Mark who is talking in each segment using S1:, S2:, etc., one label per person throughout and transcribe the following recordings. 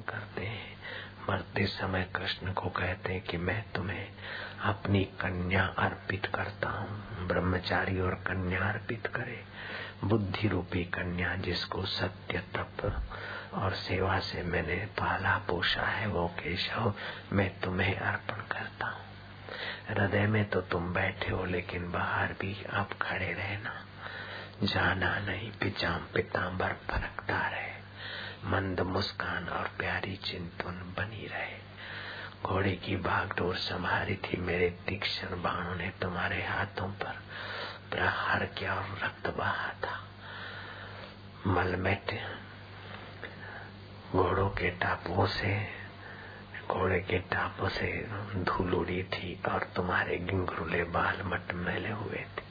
S1: करते हैं। मरते समय कृष्ण को कहते हैं कि मैं तुम्हें अपनी कन्या अर्पित करता हूँ। ब्रह्मचारी और कन्या अर्पित करे। बुद्धि रूपी कन्या जिसको सत्य, तप और सेवा से मैंने पाला पोषा है, वो केशव, मैं तुम्हें अर्पण करता हूँ। हृदय में तो तुम बैठे हो, लेकिन बाहर भी आप खड़े रहना। जाना नहीं पिजाम पिताम्बर फरकता रहे मंद मुस्कान और प्यारी चिंतन बनी रहे। घोड़े की बागडोर संभारी थी मेरे तीक्ष्ण बाणों ने तुम्हारे हाथों पर प्रहार किया और रक्त बहा था। मलमेट घोड़ों के टापुओं से, घोड़े के टापों से धूल उड़ी थी और तुम्हारे गिंगरुले बाल मट मैले हुए थे।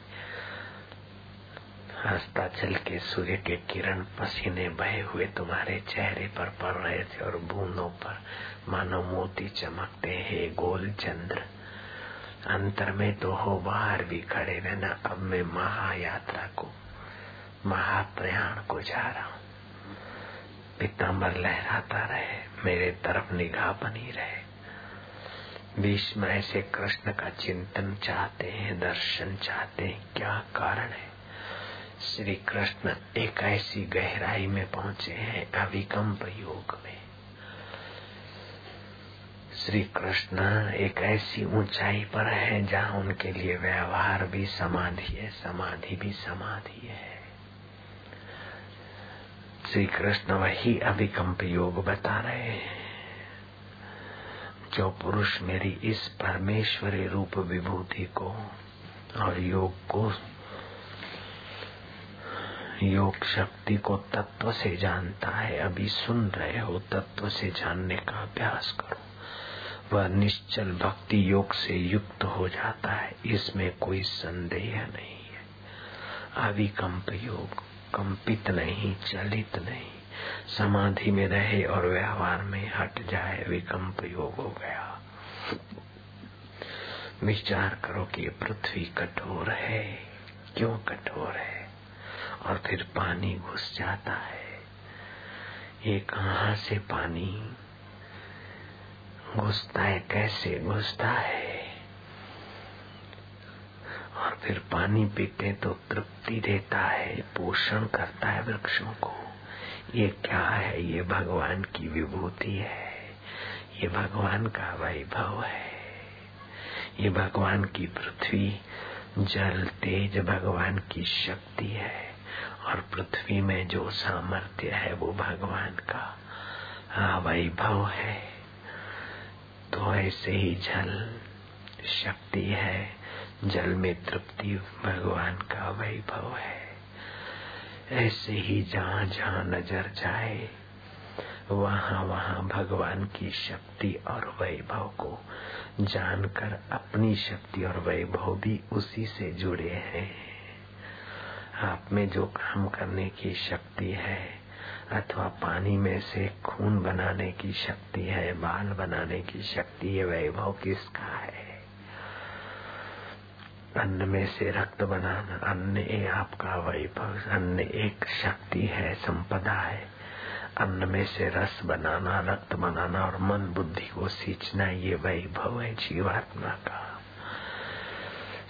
S1: चल के सूर्य के किरण पसीने बहे हुए तुम्हारे चेहरे पर पड़ रहे थे और बूंदों पर मानो मोती चमकते हैं गोल चंद्र अंतर में तो हो बाहर भी खड़े रहना, अब मैं महायात्रा को, महाप्रयाण को जा रहा हूँ। पिताम्बर लहराता रहे, मेरे तरफ़ निगाह बनी रहे। भीष्म ऐसे कृष्ण का चिंतन चाहते हैं, दर्शन चाहते हैं, क्या कारण है? श्री कृष्ण एक ऐसी गहराई में पहुँचे हैं अविकम्प योग में। श्री कृष्ण एक ऐसी ऊंचाई पर है जहाँ उनके लिए व्यवहार भी समाधि है, समाधि भी समाधि है। श्री कृष्ण वही अभिकम्प योग बता रहे हैं, जो पुरुष मेरी इस परमेश्वरी रूप विभूति को और योग को योग शक्ति को तत्व से जानता है। अभी सुन रहे हो, तत्व से जानने का अभ्यास करो। वह निश्चल भक्ति योग से युक्त हो जाता है। इसमें कोई संदेह नहीं है। अविकम्प योग कंपित नहीं, चलित नहीं। समाधि में रहे और व्यवहार में हट जाए, विकम्प योग हो गया। विचार करो कि पृथ्वी कठोर है। क्यों कठोर है? और फिर पानी घुस जाता है। ये कहा से पानी घुसता है, कैसे घुसता है? और फिर पानी पीते तो तृप्ति देता है, पोषण करता है वृक्षों को। ये क्या है? ये भगवान की विभूति है। ये भगवान का वैभव है। ये भगवान की पृथ्वी जल, तेज, भगवान की शक्ति है। और पृथ्वी में जो सामर्थ्य है वो भगवान का वैभव है। तो ऐसे ही जल शक्ति है, जल में तृप्ति भगवान का वैभव है। ऐसे ही जहाँ जहाँ नज़र जाए वहाँ वहाँ भगवान की शक्ति और वैभव को जानकर अपनी शक्ति और वैभव भी उसी से जुड़े हैं। आप में जो काम करने की शक्ति है, अथवा पानी में से खून बनाने की शक्ति है, बाल बनाने की शक्ति है, वैभव किसका है? अन्न में से रक्त बनाना, अन्न ये आपका वैभव, अन्न एक शक्ति है, संपदा है। अन्न में से रस बनाना, रक्त बनाना और मन बुद्धि को सींचना, ये वैभव है जीवात्मा का।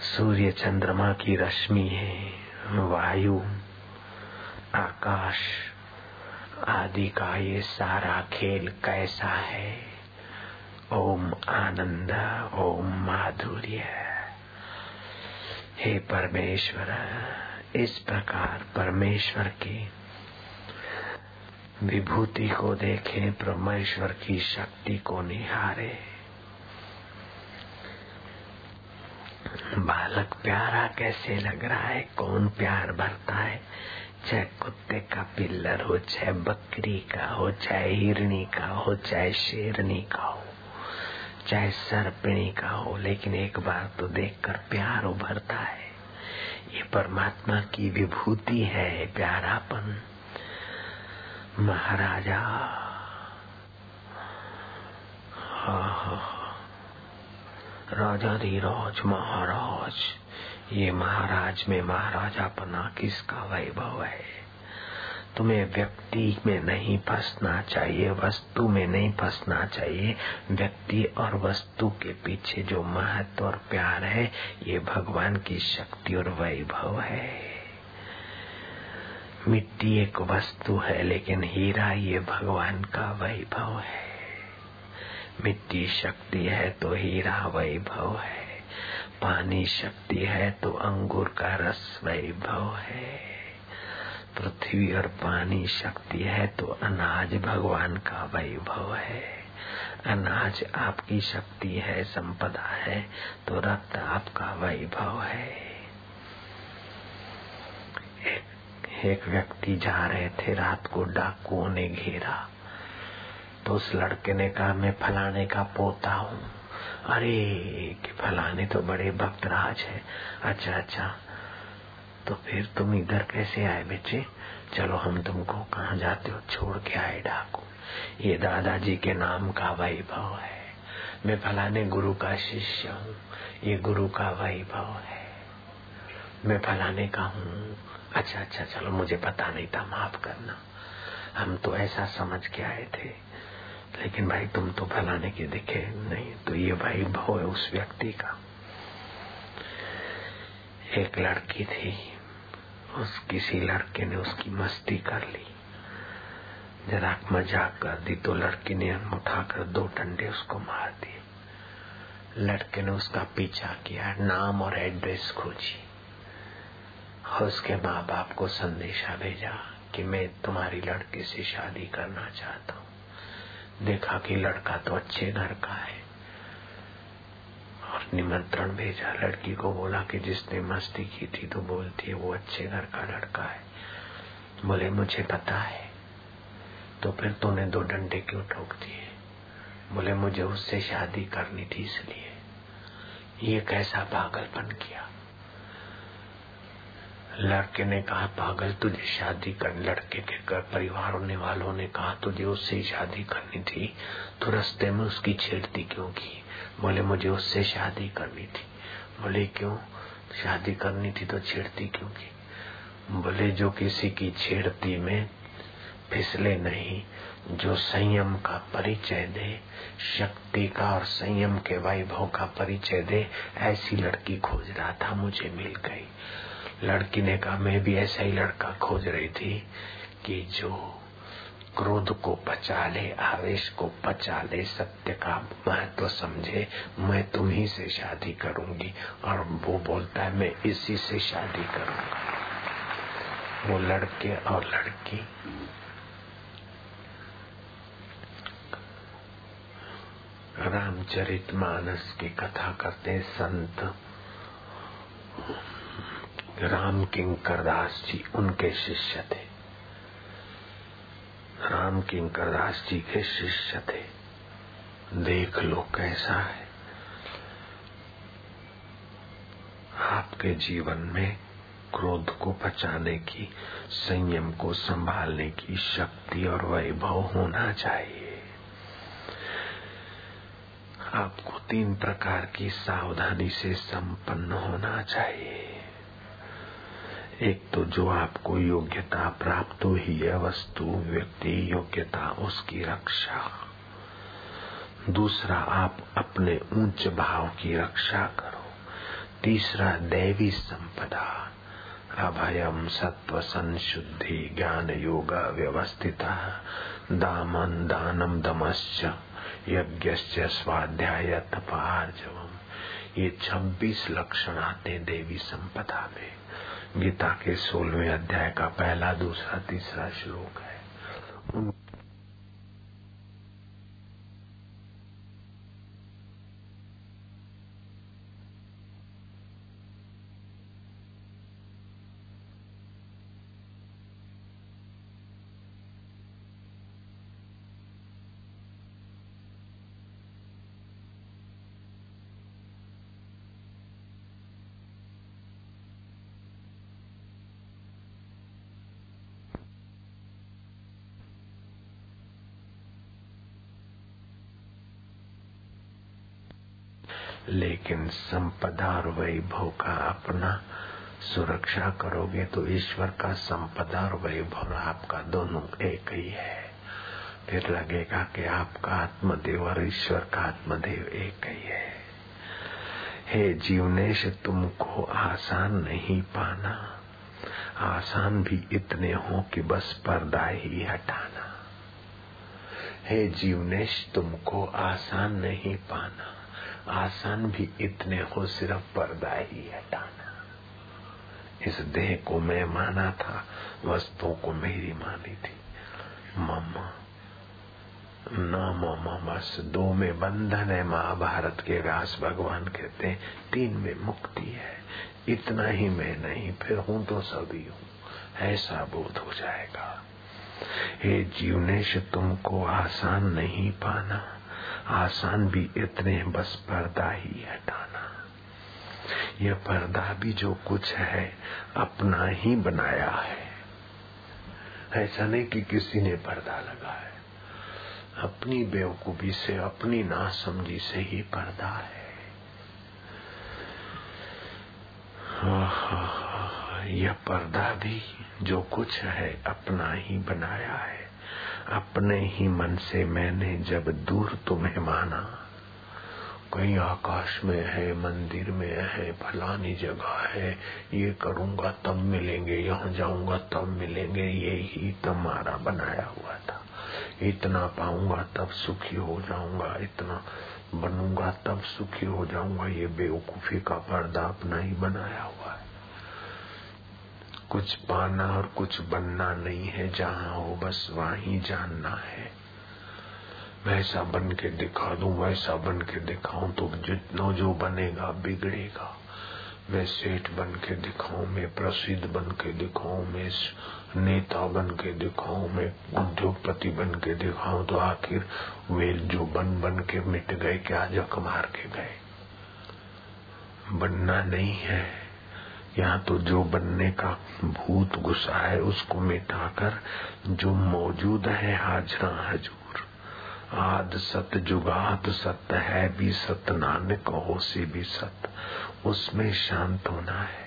S1: सूर्य चंद्रमा की रश्मि है। वायु, आकाश आदि का ये सारा खेल कैसा है? ओम आनंद, ओम माधुर्य। हे परमेश्वर, इस प्रकार परमेश्वर की विभूति को देखें, परमेश्वर की शक्ति को निहारे। बालक प्यारा कैसे लग रहा है? कौन प्यार भरता है? चाहे कुत्ते का पिल्लर हो, चाहे बकरी का हो, चाहे हिरणी का हो, चाहे शेरनी का हो, चाहे सर्पिणी का हो, लेकिन एक बार तो देखकर प्यार उभरता है। ये परमात्मा की विभूति है प्यारापन। महाराजा। हा हा राजा धीराज महाराज, ये महाराज में महाराजा पना किसका वैभव है? तुम्हें व्यक्ति में नहीं फंसना चाहिए, वस्तु में नहीं फंसना चाहिए। व्यक्ति और वस्तु के पीछे जो महत्व और प्यार है, ये भगवान की शक्ति और वैभव है। मिट्टी एक वस्तु है, लेकिन हीरा ये भगवान का वैभव है। मिट्टी शक्ति है तो हीरा वैभव है। पानी शक्ति है तो अंगूर का रस वैभव है। पृथ्वी और पानी शक्ति है तो अनाज भगवान का वैभव है। अनाज आपकी शक्ति है संपदा है तो रक्त आपका वैभव है। एक, एक व्यक्ति जा रहे थे रात को डाकुओं ने घेरा। तो उस लड़के ने कहा, मैं फलाने का पोता हूँ। अरे, कि फलाने तो बड़े भक्त राज है। अच्छा अच्छा। तो फिर तुम इधर कैसे आए बच्चे? चलो, हम तुमको कहा जाते हो? छोड़ के आए डाकू। ये दादाजी के नाम का वैभव है। मैं फलाने गुरु का शिष्य हूँ। ये गुरु का वैभव है। मैं फलाने का हूँ। अच्छा अच्छा चलो, मुझे पता नहीं था, माफ़ करना। हम तो ऐसा समझ के आए थे। लेकिन भाई तुम तो फैलाने के दिखे नहीं तो ये भाई भाव है उस व्यक्ति का। एक लड़की थी, उस किसी लड़के ने उसकी मस्ती कर ली। जरा मज़ाक कर दी तो लड़की ने उठाकर दो डंडे उसको मार दिए। लड़के ने उसका पीछा किया, नाम और एड्रेस खोजी। और उसके माँ बाप को संदेशा भेजा कि मैं तुम्हारी लड़की से शादी करना चाहता हूँ। देखा कि लड़का तो अच्छे घर का है। और निमंत्रण भेजा। लड़की को बोला कि जिसने मस्ती की थी तो बोलती है, वो अच्छे घर का लड़का है। बोले, मुझे पता है। तो फिर तूने दो डंडे क्यों ठोक दिए? बोले, मुझे उससे शादी करनी थी इसलिए। ये कैसा पागलपन किया? लड़के ने कहा, पागल, तुझे शादी कर लड़के के घर परिवार होने वालों ने कहा, तुझे उससे शादी करनी थी तो रस्ते में उसकी छेड़ती क्यों की? बोले, मुझे उससे शादी करनी थी। बोले, क्यों? शादी करनी थी तो छेड़ती क्यों की? बोले, जो किसी की छेड़ती में फिसले नहीं, जो संयम का परिचय दे, शक्ति का और संयम के वैभव का परिचय दे, ऐसी लड़की खोज रहा था, मुझे मिल गई। लड़की ने कहा, मैं भी ऐसा ही लड़का खोज रही थी कि जो क्रोध को पचा ले, आवेश को पचा ले, सत्य का महत्व तो समझे, मैं तुम ही से शादी करूँगी। और वो बोलता है, मैं इसी से शादी करूँगा। वो लड़के और लड़की रामचरित मानस की कथा करते संत राम किंकर दास जी उनके शिष्य थे। राम किंकर दास जी के शिष्य थे। देख लो कैसा है। आपके जीवन में क्रोध को बचाने की, संयम को संभालने की शक्ति और वैभव होना चाहिए। आपको तीन प्रकार की सावधानी से संपन्न होना चाहिए। एक तो जो आपको योग्यता प्राप्त हुई है, वस्तु, व्यक्ति, योग्यता, उसकी रक्षा। दूसरा, आप अपने ऊंच भाव की रक्षा करो। तीसरा, दैवी संपदा। अभयम सत्व संशुद्धि ज्ञान योग व्यवस्थिता। दामन दानम दमश्च यज्ञ स्वाध्याय तपार्जवम। ये छब्बीस लक्षण आते देवी संपदा में। गीता के सोलहवें अध्याय का पहला दूसरा तीसरा श्लोक है। लेकिन संपदा और वैभव का अपना सुरक्षा करोगे तो ईश्वर का संपदा और वैभव आपका दोनों एक ही है। फिर लगेगा कि आपका आत्मदेव और ईश्वर का आत्मदेव एक ही है। हे जीवनेश, तुमको आसान नहीं पाना। आसान भी इतने हो कि बस पर्दा ही हटाना। हे जीवनेश, तुमको आसान नहीं पाना। आसान भी इतने हो सिर्फ़ पर्दा ही हटाना इस देह को मैं माना था, वस्तुओं को मेरी मानी थी। मम्मा न मम्मा बस दो में बंधन है, महाभारत के व्यास भगवान कहते हैं, तीन में मुक्ति है। इतना ही मैं नहीं, फिर हूँ तो सभी हूँ। ऐसा बोध हो जाएगा। हे जीवनेश, तुमको आसान नहीं पाना। आसान भी इतने, बस पर्दा ही हटाना यह पर्दा भी जो कुछ है, अपना ही बनाया है। ऐसा नहीं कि किसी ने पर्दा लगाया अपनी बेवकूफ़ी से, अपनी नासमझी से ही पर्दा है। यह पर्दा भी जो कुछ है, अपना ही बनाया है। अपने ही मन से मैंने जब दूर तुम्हें माना, कहीं आकाश में है, मंदिर में है, फलानी जगह है, ये करूँगा तब मिलेंगे, यहाँ जाऊँगा तब मिलेंगे ये ही तुम्हारा बनाया हुआ था। इतना पाऊँगा तब सुखी हो जाऊँगा, इतना बनूँगा तब सुखी हो जाऊँगा, ये बेवकूफ़ी का पर्दा अपना ही बनाया हुआ। कुछ पाना और कुछ बनना नहीं है, जहाँ हो बस वहीं जानना है। वैसा बन के दिखा दूँ, वैसा बन के दिखाऊँ तो जितना जो बनेगा बिगड़ेगा। मैं सेठ बन के दिखाऊँ, मैं प्रसिद्ध बन के दिखाऊँ, मैं नेता बन के दिखाऊँ, मैं उद्योगपति बन के दिखाऊँ तो आखिर वे जो बन बन के मिट गए, क्या जख मार के गए? बनना नहीं है। यहाँ तो जो बनने का भूत गुस्सा है, उसको मिटाकर जो मौजूद है हाजरा हजूर। आद सत जुगात सत्य है भी सत, नानक हो से भी सत। उसमें शांत होना है।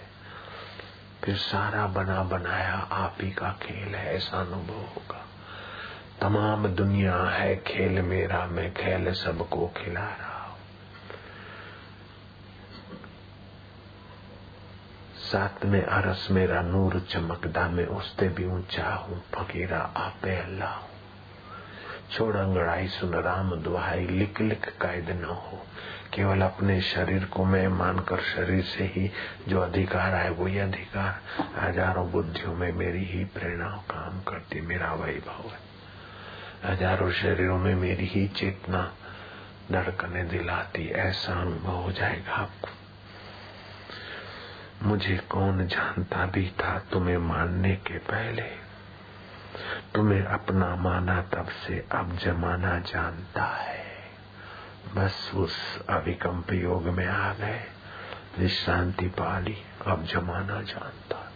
S1: फिर सारा बना बनाया आप ही का खेल है, ऐसा अनुभव होगा। तमाम दुनिया है खेल मेरा, मैं खेल सबको खिला रहा हूँ साथ में अरस मेरा नूर चमकदा, में उससे भी ऊँचा हूँ, फकीरा, आपे अल्लाह हूँ। छोड़ अंगड़ाई सुन, राम दुहाई लिख लिख कायद न हो। केवल अपने शरीर को मैं मानकर शरीर से ही जो अधिकार है वही अधिकार। हज़ारों बुद्धियों में मेरी ही प्रेरणा काम करती, मेरा वैभव है। हज़ारों शरीरों में मेरी ही चेतना धड़कने दिलाती, ऐसा अनुभव हो जाएगा आपको। मुझे कौन जानता भी था तुम्हें मानने के पहले? तुम्हें अपना माना तब से अब जमाना जानता है। बस उस अभिकम्प योग में आ गए। विश्रांति पाली, अब जमाना जानता।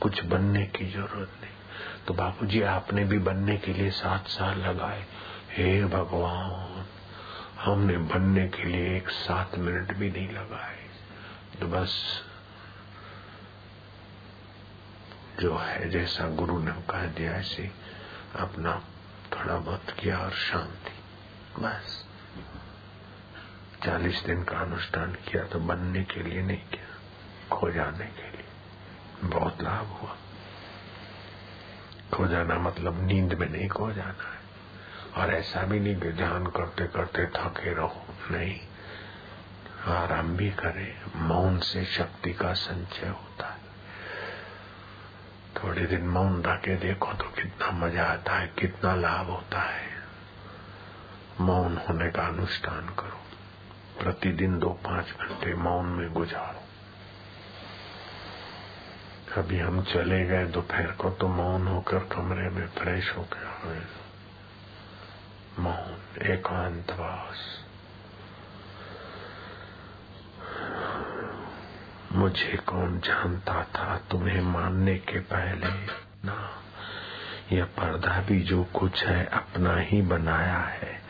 S1: कुछ बनने की ज़रूरत नहीं। तो बापूजी, आपने भी बनने के लिए सात साल लगाए। हे भगवान, हमने बनने के लिए एक सात मिनट भी नहीं लगाए। तो बस जो है, जैसा गुरु ने कह दिया ऐसे अपना थोड़ा बहुत किया और शांति। बस। चालीस दिन का अनुष्ठान किया तो बनने के लिए नहीं किया, खो जाने के लिए। बहुत लाभ हुआ। खो जाना मतलब नींद में नहीं खो जाना है। और ऐसा भी नहीं कि ध्यान करते करते थके रहो। नहीं। आराम भी करे। मौन से शक्ति का संचय होता है। थोड़े दिन मौन रखे देखो तो कितना मज़ा आता है, कितना लाभ होता है। मौन होने का अनुष्ठान करो। प्रतिदिन दो पाँच घंटे मौन में गुजारो। कभी हम चले गए दोपहर को तो मौन होकर कमरे में फ्रेश होकर आए। मौन, एकांतवास। मुझे कौन जानता था तुम्हें मानने के पहले? ना, यह पर्दा भी जो कुछ है, अपना ही बनाया है।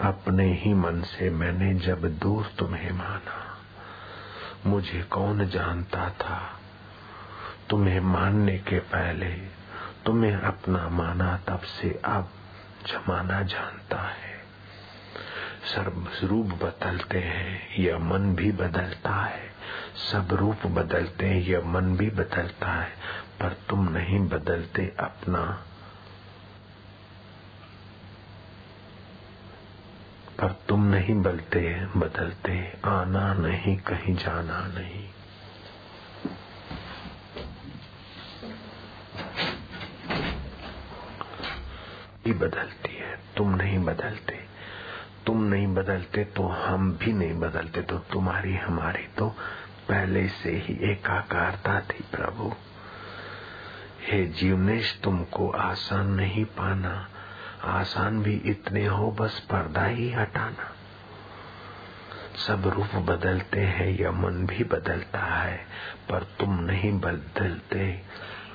S1: अपने ही मन से मैंने जब दूर तुम्हें माना, मुझे कौन जानता था? तुम्हें मानने के पहले तुम्हें अपना माना, तब से अब जमाना जानता है। सर्व रूप बदलते हैं, यह मन भी बदलता है। सब रूप बदलते हैं यह मन भी बदलता है, पर तुम नहीं बदलते अपना। पर तुम नहीं बदलते बदलते आना नहीं, कहीं जाना नहीं। बदलती है, तुम नहीं बदलते। तुम नहीं बदलते तो हम भी नहीं बदलते तो तुम्हारी हमारी तो पहले से ही एकाकारता थी प्रभु। हे जीवनेश, तुमको आसान नहीं पाना, आसान भी इतने हो, बस पर्दा ही हटाना। सब रूप बदलते हैं, या मन भी बदलता है, पर तुम नहीं बदलते,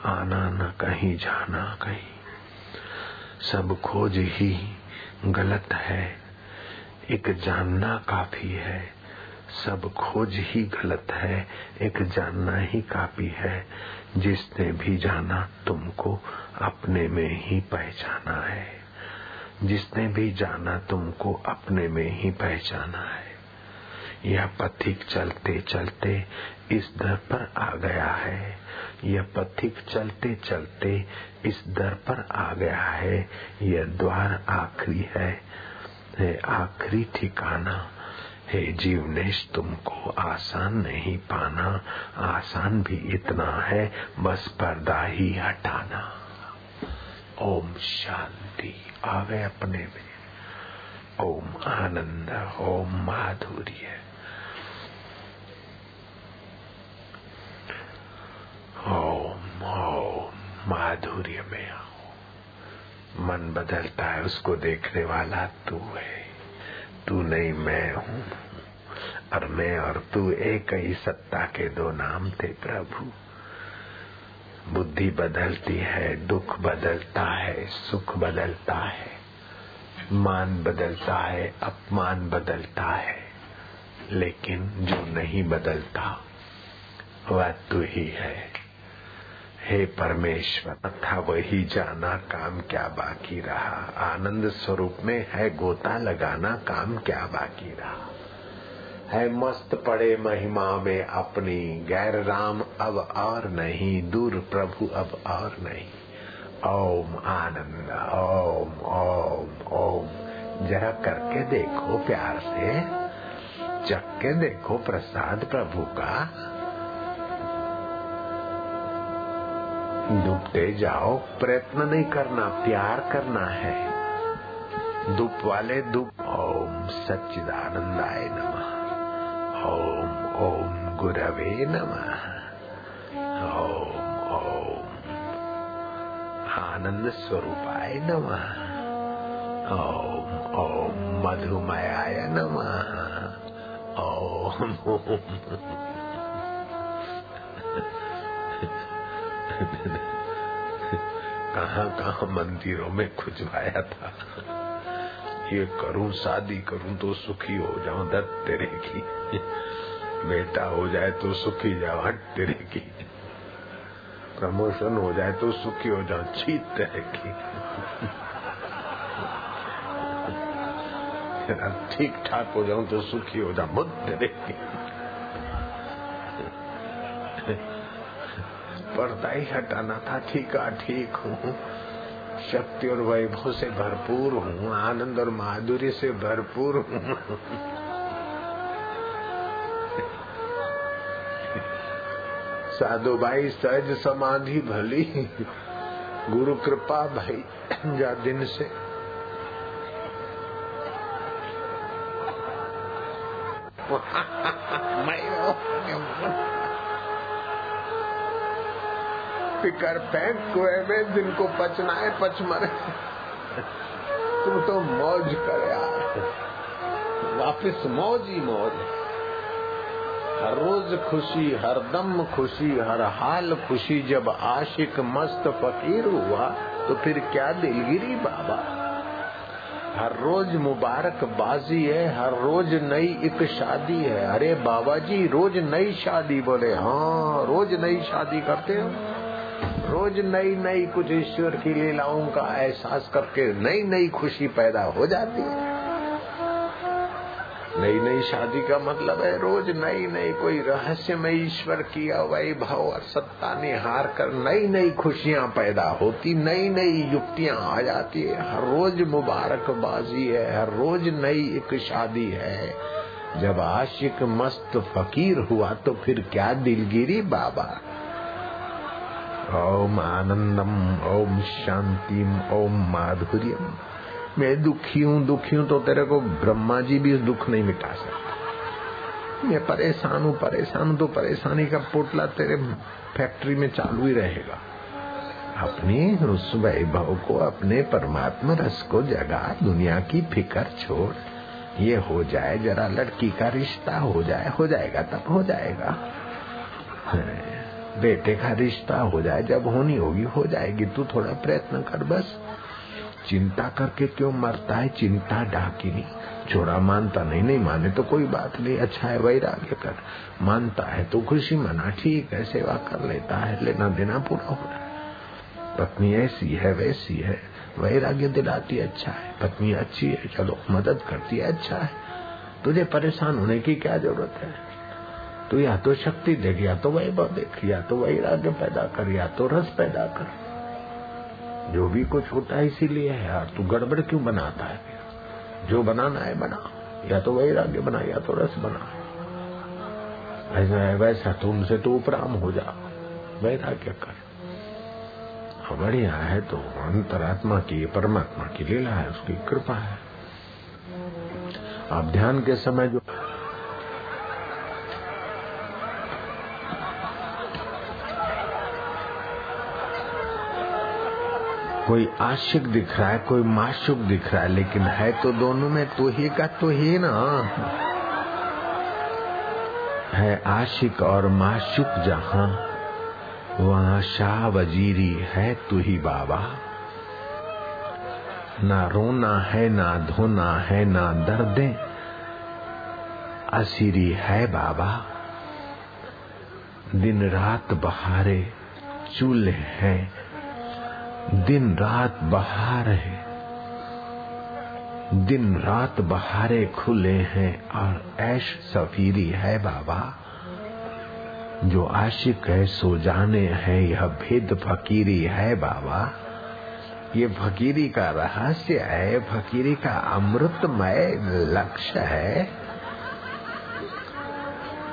S1: आना न कहीं, जाना कहीं। सब खोज ही गलत है एक जानना काफ़ी है। सब खोज ही गलत है। एक जानना ही काफ़ी है। जिसने भी जाना, तुमको अपने में ही पहचाना है। जिसने भी जाना, तुमको अपने में ही पहचाना है। यह पथिक चलते चलते इस दर पर आ गया है। यह पथिक चलते चलते इस दर पर आ गया है। यह द्वार आखिरी है। आखिरी ठिकाना हे। जीवनेश, तुमको आसान नहीं पाना। आसान भी इतना है, बस पर्दा ही हटाना। ओम शांति। आ गए अपने में। ओम आनंद, ओम माधुर्य। ओम ओम माधुर्य में आओ। मन बदलता है, उसको देखने वाला तू है। तू नहीं, मैं हूँ। और मैं और तू एक ही सत्ता के दो नाम थे प्रभु। बुद्धि बदलती है, दुख बदलता है, सुख बदलता है, मान बदलता है, अपमान बदलता है। लेकिन जो नहीं बदलता, वह तू ही है। हे परमेश्वर था वही जाना काम क्या बाकी रहा? आनंद स्वरूप में है गोता लगाना काम क्या बाकी रहा? है मस्त पड़े महिमा में अपनी, गैर राम अब और नहीं, दूर प्रभु अब और नहीं। ओम आनंद, ओम ओम ओम। जरा करके देखो प्यार से, चख के देखो प्रसाद प्रभु का। डूबते जाओ, प्रयत्न नहीं करना, प्यार करना है। धूप वाले धूप ओम सच्चिदानंदाय नमः। ओम ओम गुरवे नमः। ओम ओम आनंद स्वरूपाय नमः। ओम ओम मधुमयाय नमः। ओम कहाँ कहाँ मंदिरों में खुजवाया था। ये करूँ, शादी करूँ तो सुखी हो जाऊँ, दत्त तेरे की। बेटा हो जाए तो सुखी जाओ, हट तेरे की। प्रमोशन हो जाए तो सुखी हो जाओ छीत तेरे की। ठीक ठाक हो जाऊँ तो सुखी हो जाऊँ बुद्ध तेरे की। पर्दा ही हटाना था, ठीक ठीक हूँ। शक्ति और वैभव से भरपूर हूँ, आनंद और माधुरी से भरपूर हूँ। साधु भाई, सहज समाधि भली। गुरु कृपा भाई, जा दिन से। फिकर फेंक कुएँ में जिनको पचना है पच मरे। तुम तो मौज कर यार। वापिस मौज ही मौज। हर रोज खुशी, हर दम खुशी, हर हाल खुशी। जब आशिक मस्त फकीर हुआ तो फिर क्या दिलगिरी बाबा? हर रोज मुबारक बाजी है, हर रोज नई एक शादी है। अरे बाबा जी रोज नई शादी बोले हाँ रोज नई शादी करते हो। रोज नई नई कुछ ईश्वर की लीलाओं का एहसास करके नई नई खुशी पैदा हो जाती है। नई नई शादी का मतलब है रोज नई नई कोई रहस्य में ईश्वर की वैभव और सत्ता निहार कर नई नई खुशियाँ पैदा होती नई नई युक्तियाँ आ जाती है। हर रोज मुबारकबाजी है, हर रोज नई एक शादी है। जब आशिक मस्त फकीर हुआ तो फिर क्या दिलगिरी बाबा? ओम आनंदम, ओम शांतिम, ओम माधुर्यम। मैं दुखी हूँ दुखी हूँ तो तेरे को ब्रह्मा जी भी दुख नहीं मिटा सकते। मैं परेशान हूँ परेशान हूँ तो परेशानी का पोटला तेरे फैक्ट्री में चालू ही रहेगा। अपने उस वैभव को, अपने परमात्मा रस को जगा, दुनिया की फिकर छोड़। ये हो जाए, जरा लड़की का रिश्ता हो जाए, हो जाएगा तब हो जाएगा। बेटे का रिश्ता हो जाए, जब होनी होगी, हो जाएगी, तू थोड़ा प्रयत्न कर बस। चिंता करके क्यों मरता है? चिंता डाकिनी छोड़ा मानता नहीं नहीं माने तो कोई बात नहीं। अच्छा है, वैराग्य कर। मानता है तो खुशी मना। ठीक है, सेवा कर लेता है, लेना देना पूरा हो रहा पत्नी ऐसी है, वैसी है। वैराग्य दिलाती अच्छा है। पत्नी अच्छी है, चलो, मदद करती है अच्छा है। तुझे परेशान होने की क्या ज़रूरत है? तो या तो शक्ति देख या तो वैभव देख या तो वैराग्य पैदा कर, या तो रस पैदा कर। जो भी कुछ होता है इसीलिए है यार, तू गड़बड़ क्यों बनाता है? जो बनाना है बना, या तो वैराग्य बना, या तो रस बना। ऐसा है, वैसा तुमसे तो उपराम हो जा, वैराग्य कर। बढ़िया है तो अंतरात्मा की, परमात्मा की लीला है, उसकी कृपा है। आप ध्यान के समय जो कोई आशिक दिख रहा है, कोई माशुक दिख रहा है, लेकिन है तो दोनों में तो ही का तो ही ना। है आशिक और माशुक जहाँ, वहाँ शाह वजीरी है तू ही बाबा। ना रोना है, ना धोना है, ना दर्दे, असीरी है बाबा। दिन रात बहारे चूल्हे हैं दिन रात बहार है। दिन रात बहारे खुले हैं और ऐश सफीरी है बाबा। जो आशिक है, सो जाने है। यह भेद फकीरी है बाबा। ये फकीरी का रहस्य है, फकीरी का अमृतमय लक्ष्य है।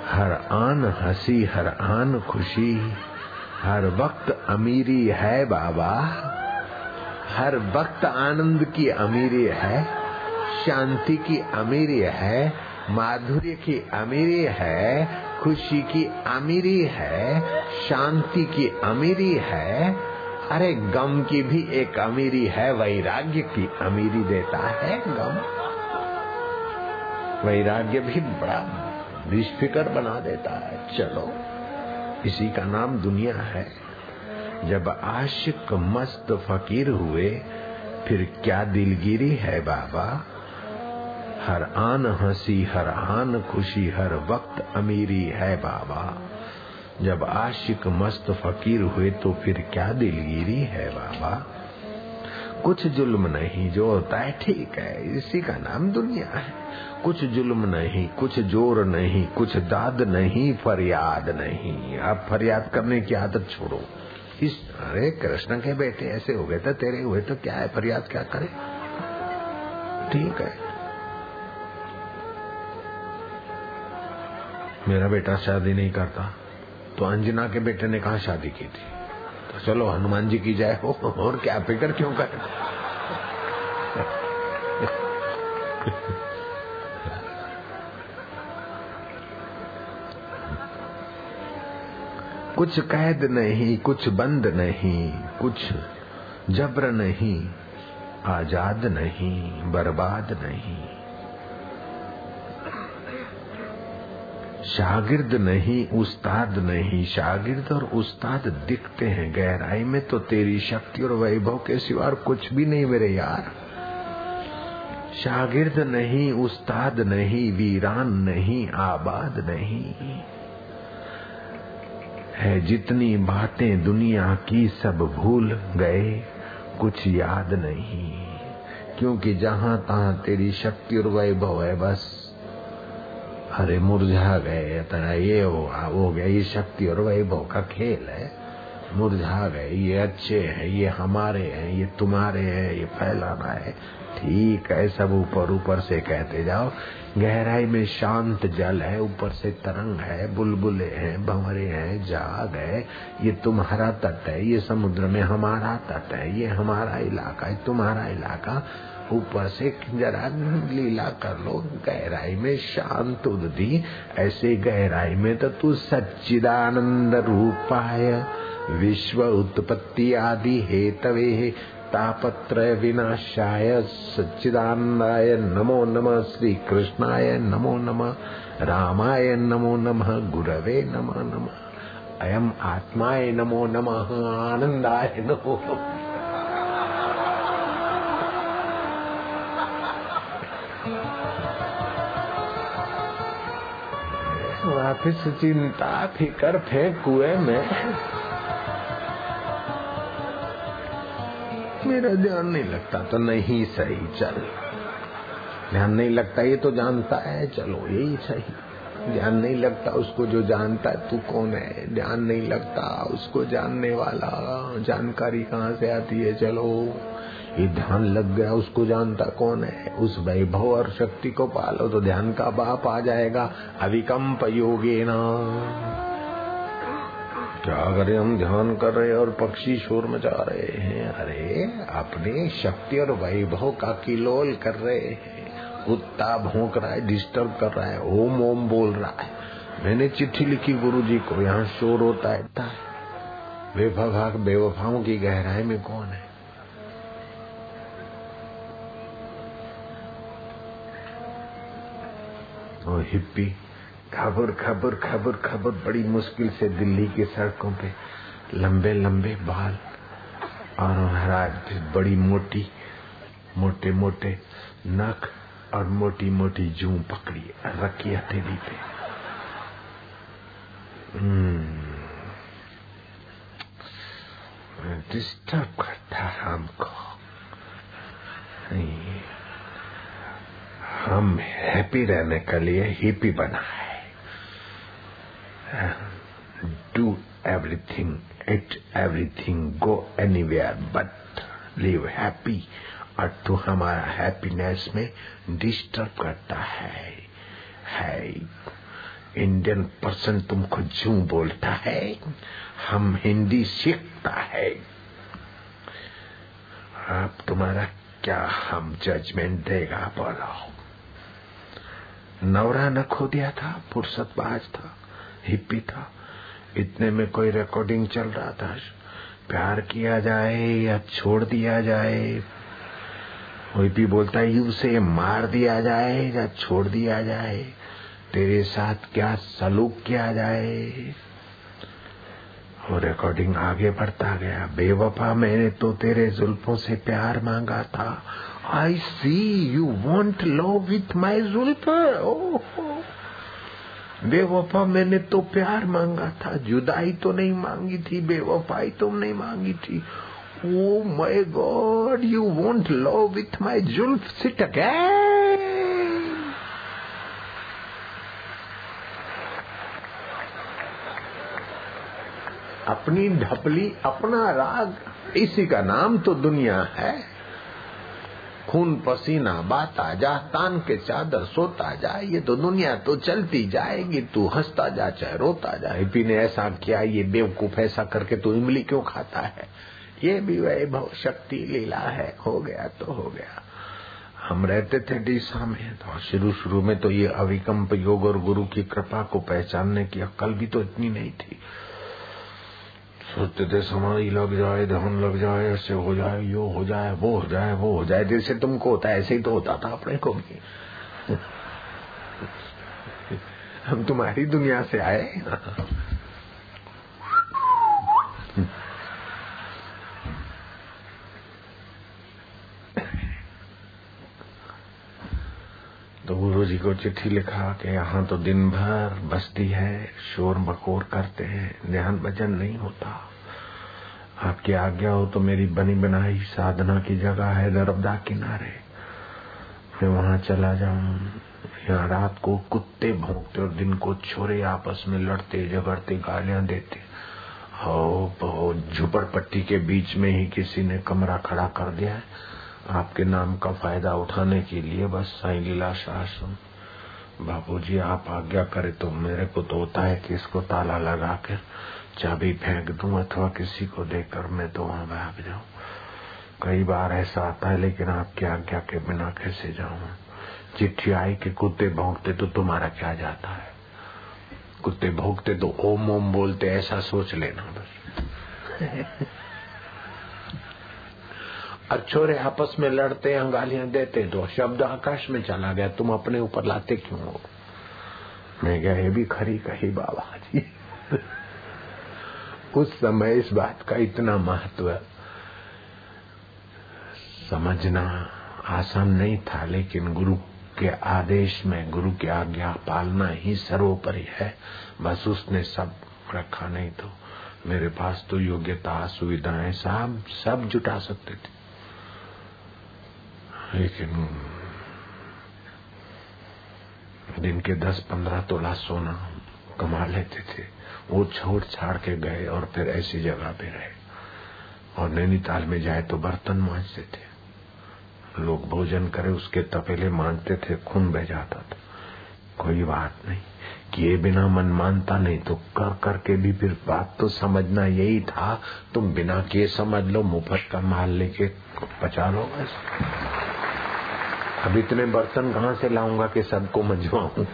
S1: हर आन हँसी, हर आन खुशी। हर वक्त अमीरी है बाबा। हर वक्त आनंद की अमीरी है, शांति की अमीरी है, माधुर्य की अमीरी है, खुशी की अमीरी है, शांति की अमीरी है। अरे गम की भी एक अमीरी है, वैराग्य की अमीरी देता है गम। वैराग्य भी बड़ा निष्फिकर बना देता है, चलो। इसी का नाम दुनिया है। जब आशिक मस्त फकीर हुए, फिर क्या दिलगिरी है बाबा? हर आन हँसी, हर आन खुशी, हर वक्त अमीरी है बाबा। जब आशिक मस्त फकीर हुए तो फिर क्या दिलगिरी है बाबा? कुछ जुल्म नहीं, जो होता है ठीक है, इसी का नाम दुनिया है। कुछ जुल्म नहीं, कुछ ज़ोर नहीं, कुछ दाद नहीं, फरियाद नहीं। अब फरियाद करने की आदत छोड़ो। इस अरे, कृष्ण के बेटे ऐसे हो गए तो तेरे हुए तो क्या है? फरियाद क्या करे? ठीक है। मेरा बेटा शादी नहीं करता। तो अंजना के बेटे ने कहा शादी की थी? तो चलो, हनुमान जी की जाए हो। और क्या, फ़िक्र क्यों कर? कुछ कैद नहीं, कुछ बंद नहीं, कुछ जबर नहीं, आज़ाद नहीं, बर्बाद नहीं। शागिर्द नहीं, उस्ताद नहीं। शागिर्द और उस्ताद दिखते हैं। गहराई में तो तेरी शक्ति और वैभव के सिवा कुछ भी नहीं मेरे यार। शागिर्द नहीं, उस्ताद नहीं, वीरान नहीं, आबाद नहीं। है जितनी बातें दुनिया की सब भूल गए, कुछ याद नहीं। क्योंकि जहाँ तहां तेरी शक्ति और वैभव है बस। अरे मुरझा गए तेरा ये हो गया, ये शक्ति और वैभव का खेल है। मुरझा गए, ये अच्छे हैं, ये हमारे हैं, ये तुम्हारे हैं, ये फैलाना है। ठीक है, सब ऊपर ऊपर से कहते जाओ। गहराई में शांत जल है, ऊपर से तरंग है, बुलबुले हैं, भंवरे हैं, जाग है। ये तुम्हारा तट है, ये समुद्र में हमारा तट है, ये हमारा इलाका है, तुम्हारा इलाका। ऊपर से जरा लीला कर लो, गहराई में शांत उदी ऐसे गहराई में तो तू सच्चिदानंद रूपाय विश्व उत्पत्ति आदि हेतवे तापत्र विनाशाय सच्चिदानंदाय नमो नमः श्री कृष्णाय नमो नमः रामाय नमो नमः गुरवे नमो नमः अयम आत्माय नमो नमः आनंदाय नमो नमः। वापिस चिंता फिकर फेंक कुएँ में। मेरा ध्यान नहीं लगता तो नहीं सही, चल। ध्यान नहीं लगता, ये तो जानता है, चलो, यही सही। ध्यान नहीं लगता उसको जो जानता है, तू कौन है? ध्यान नहीं लगता उसको जानने वाला, जानकारी कहाँ से आती है, चलो। ये ध्यान लग गया, उसको जानता कौन है? उस वैभव और शक्ति को पालो तो ध्यान का बाप आ जाएगा अविकम्प योगे ना क्या करें? हम ध्यान कर रहे और पक्षी शोर मचा रहे हैं। अरे, अपने शक्ति और वैभव का किलोल कर रहे हैं। कुत्ता भोंक रहा है डिस्टर्ब कर रहा है, ओम ओम बोल रहा है। मैंने चिट्ठी लिखी गुरु जी को, यहाँ शोर होता है। बेवफा बेवफाओं की गहराई में कौन है? और हिप्पी। खबर खबर खबर खबर बड़ी मुश्किल से दिल्ली की सड़कों पे। लंबे लंबे बाल। और महाराज बड़ी मोटी, मोटे मोटे नख और मोटी मोटी जू पकड़ी रखी हथेली पे। डिस्टर्ब करता हमको। हम हैप्पी रहने के लिए हिपी बना है। Do everything, eat everything, go anywhere, but live happy. और तू हमारा हैप्पीनेस में डिस्टर्ब करता है। है। इंडियन पर्सन तुमको जू बोलता है। हम हिंदी सीखता है। आप तुम्हारा क्या हम जजमेंट देगा बोलो। नवरा न खो दिया था फुर्सत बाज था। हिप्पी था। इतने में कोई रिकॉर्डिंग चल रहा था। प्यार किया जाए या छोड़ दिया जाए, कोई भी बोलता है, उसे मार दिया जाए या छोड़ दिया जाए, तेरे साथ क्या सलूक किया जाए? और रिकॉर्डिंग आगे बढ़ता गया। बेवफा मैंने तो तेरे जुल्फों से प्यार मांगा था। I see you want love with my जुल्फ बेवफा मैंने तो प्यार मांगा था, जुदाई तो नहीं मांगी थी, बेवफाई तो नहीं मांगी थी। ओ my god you want love with my जुल्फ सिट अगैन अपनी ढपली, अपना राग, इसी का नाम तो दुनिया है। खून पसीना, बाता जा, तान के चादर सोता जा, ये तो दुनिया तो चलती जाएगी, तू हंसता जा, चाहे रोता जा। हिपी ने ऐसा किया, ये बेवकूफ़ ऐसा करके तू इमली क्यों खाता है? ये भी वैभव शक्ति लीला है, हो गया तो हो गया। हम रहते थे डीसा में तो शुरू शुरू में तो ये अविकम्प योग और गुरु की कृपा को पहचानने की अक्ल भी तो इतनी नहीं थी। सोचते थे समाधि लग जाए, धन लग जाए, ऐसे हो जाए, यो हो जाए, वो हो जाए, वो हो जाए। जैसे तुमको होता है, ऐसे ही तो होता था अपने को भी। हम तुम्हारी दुनिया से आए। तो गुरु जी को चिट्ठी लिखा कि यहाँ तो दिन भर बस्ती है, शोर बकोर करते हैं, ध्यान भजन नहीं होता। आपकी आज्ञा हो तो मेरी बनी बनाई साधना की जगह है नर्मदा किनारे। मैं वहाँ चला जाऊँ, यहाँ रात को कुत्ते भोंकते और दिन को छोरे आपस में लड़ते, झगड़ते, गालियाँ देते। हो झुपड़पट्टी के बीच में ही किसी ने कमरा खड़ा कर दिया है। आपके नाम का फ़ायदा उठाने के लिए बस साई लीला शासन बाबू जी आप आज्ञा करे तो मेरे को तो होता है कि इसको ताला लगा कर चाबी फेंक दूँ अथवा किसी को देकर मैं तो वहाँ भाग जाऊँ। कई बार ऐसा आता है, लेकिन आपकी आज्ञा के बिना कैसे जाऊँ? चिट्ठी आई कि कुत्ते भोंकते तो तुम्हारा क्या जाता है? कुत्ते भोंकते तो ओम ओम बोलते, ऐसा सोच लेना बस। अच्छोरे आपस में लड़ते हैं गालियाँ देते तो शब्द आकाश में चला गया, तुम अपने ऊपर लाते क्यों हो? मैं क्या ये भी खरी कही बाबा जी। उस समय इस बात का इतना महत्व समझना आसान नहीं था, लेकिन गुरु के आदेश में, गुरु की आज्ञा पालना ही सर्वोपरि है। बस उसने सब रखा नहीं तो मेरे पास तो योग्यता, सुविधाएँ सब सब जुटा सकते थे। लेकिन दिन के दस पंद्रह तोला सोना कमा लेते थे। वो छोड़ छाड़ के गए और फिर ऐसी जगह पे रहे। और नैनीताल में जाए तो बर्तन मांझते थे। लोग भोजन करे, उसके तपेले मांझते थे, खून बह जाता था। कोई बात नहीं, किए बिना मन मानता नहीं तो कर करके भी फिर बात तो समझना यही था। तुम बिना किए समझ लो, मुफ़्त का माल लेके पचा लो बस। अब इतने बर्तन कहाँ से लाऊँगा कि सबको मंजवाऊं?